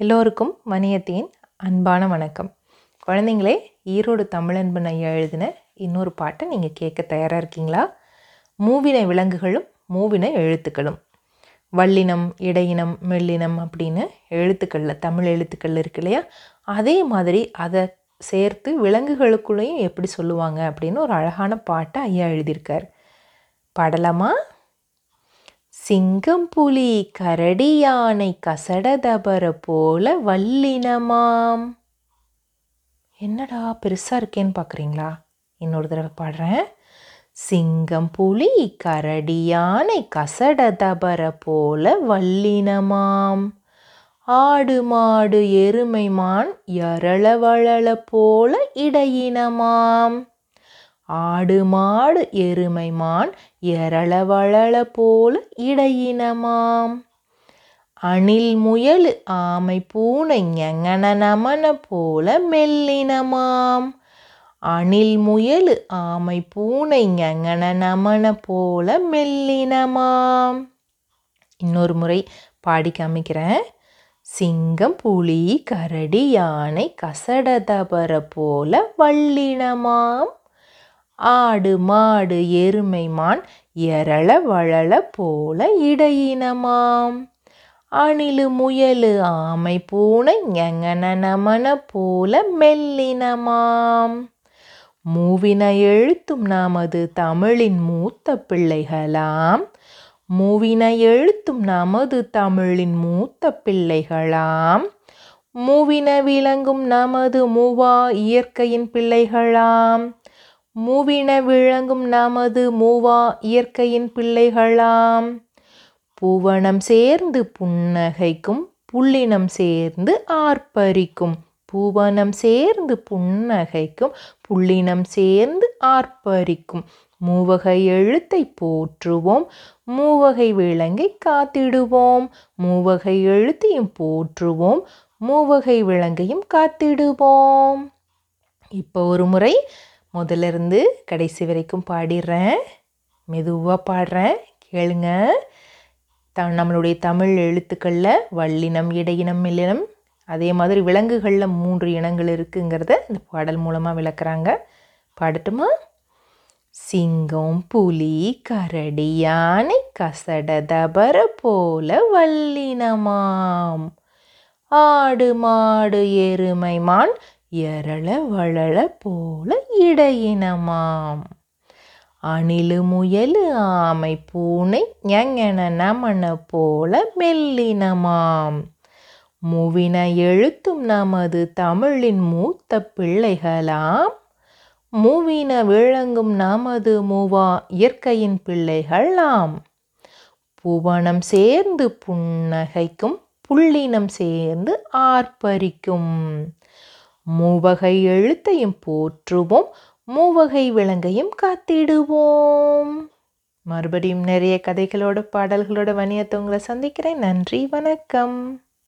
எல்லோருக்கும் மணியத்தின் அன்பான வணக்கம். குழந்தைங்களே ஈரோடு தமிழன்பன் ஐயா எழுதின இன்னொரு பாட்டை நீங்கள் கேட்க தயாராக இருக்கீங்களா? மூவின விலங்குகளும் மூவின எழுத்துக்களும். வல்லினம் இடையினம் மெல்லினம் அப்படின்னு எழுத்துக்களில் தமிழ் எழுத்துக்கள் இருக்கு இல்லையா? அதே மாதிரி அதை சேர்த்து விலங்குகளுக்குள்ளேயும் எப்படி சொல்லுவாங்க அப்படின்னு ஒரு அழகான பாட்டை ஐயா எழுதியிருக்கார். பாடலாமா? சிங்கம் புலி கரடி யானை கசடதபர போல வல்லினமாம். என்னடா பெருசாக இருக்கேன்னு பார்க்குறீங்களா இன்னொரு தடவை பாடுறேன். சிங்கம் புலி கரடி யானை கசடதபர போல வல்லினமாம். ஆடு மாடு எருமை மான் வளள போல இடையினமாம். ஆடு மாடு எருமை மான் எரளவழல போல இடையினமாம். அணில் முயல் ஆமை பூனை ஞங்கன நமன போல மெல்லினமாம். அணில் முயல் ஆமை பூனை ஞங்கன நமன போல மெல்லினமாம். இன்னொரு முறை பாடி காமிக்கிறேன். சிங்கம் புலி கரடி யானை கசடதபர போல வள்ளினமாம். ஆடு மாடு எருமை மான் எரள வளள போல இடையினமாம் அணிலு முயலு ஆமை பூனை எங்கன நமன போல மெல்லினமாம் மூவின எழுத்தும் நமது தமிழின் மூத்த பிள்ளைகளாம். மூவின எழுத்தும் நமது தமிழின் மூத்த பிள்ளைகளாம். மூவின விளங்கும் நமது மூவா இயற்கையின் பிள்ளைகளாம். மூவின விளங்கும் நமது மூவா இயற்கையின் பிள்ளைகளாம். பூவனம் சேர்ந்து புன்னகைக்கும் புள்ளினம் சேர்ந்து ஆர்ப்பரிக்கும். பூவனம் சேர்ந்து புன்னகைக்கும் புள்ளினம் சேர்ந்து ஆர்ப்பரிக்கும். மூவகை எழுத்தை போற்றுவோம் மூவகை விலங்கை காத்திடுவோம். மூவகை எழுத்தையும் போற்றுவோம் மூவகை விலங்கையும் காத்திடுவோம். இப்போ ஒரு முறை முதல்ல இருந்து கடைசி வரைக்கும் பாடிடுறேன். மெதுவாக பாடுறேன். கேளுங்க. த நம்மளுடைய தமிழ் எழுத்துக்களில் வள்ளினம் இடையினம் மில்லினம் அதே மாதிரி விலங்குகளில் மூன்று இனங்கள் இருக்குங்கிறத இந்த பாடல் மூலமாக விளக்குறாங்க. பாடட்டுமா? சிங்கம் புலி கரடி யானை கசடதபர போல வல்லினமாம் ஆடு மாடு எருமை மான் எரள வளள போல இடையினமாம். அணிலு முயலு ஆமை பூனை ஞங்கன நமன போல மெல்லினமாம். முவின எழுத்தும் நமது தமிழின் மூத்த பிள்ளைகளாம். மூவின விளங்கும் நமது மூவா இயற்கையின் பிள்ளைகளாம். புவனம் சேர்ந்து புன்னகைக்கும் புள்ளினம் சேர்ந்து ஆர்ப்பரிக்கும். மூவகை எழுத்தையும் போற்றுவோம் மூவகை விலங்கையும் காத்திடுவோம். மறுபடியும் நிறைய கதைகளோட பாடல்களோட வணியத்தை உங்களை சந்திக்கிறேன். நன்றி வணக்கம்.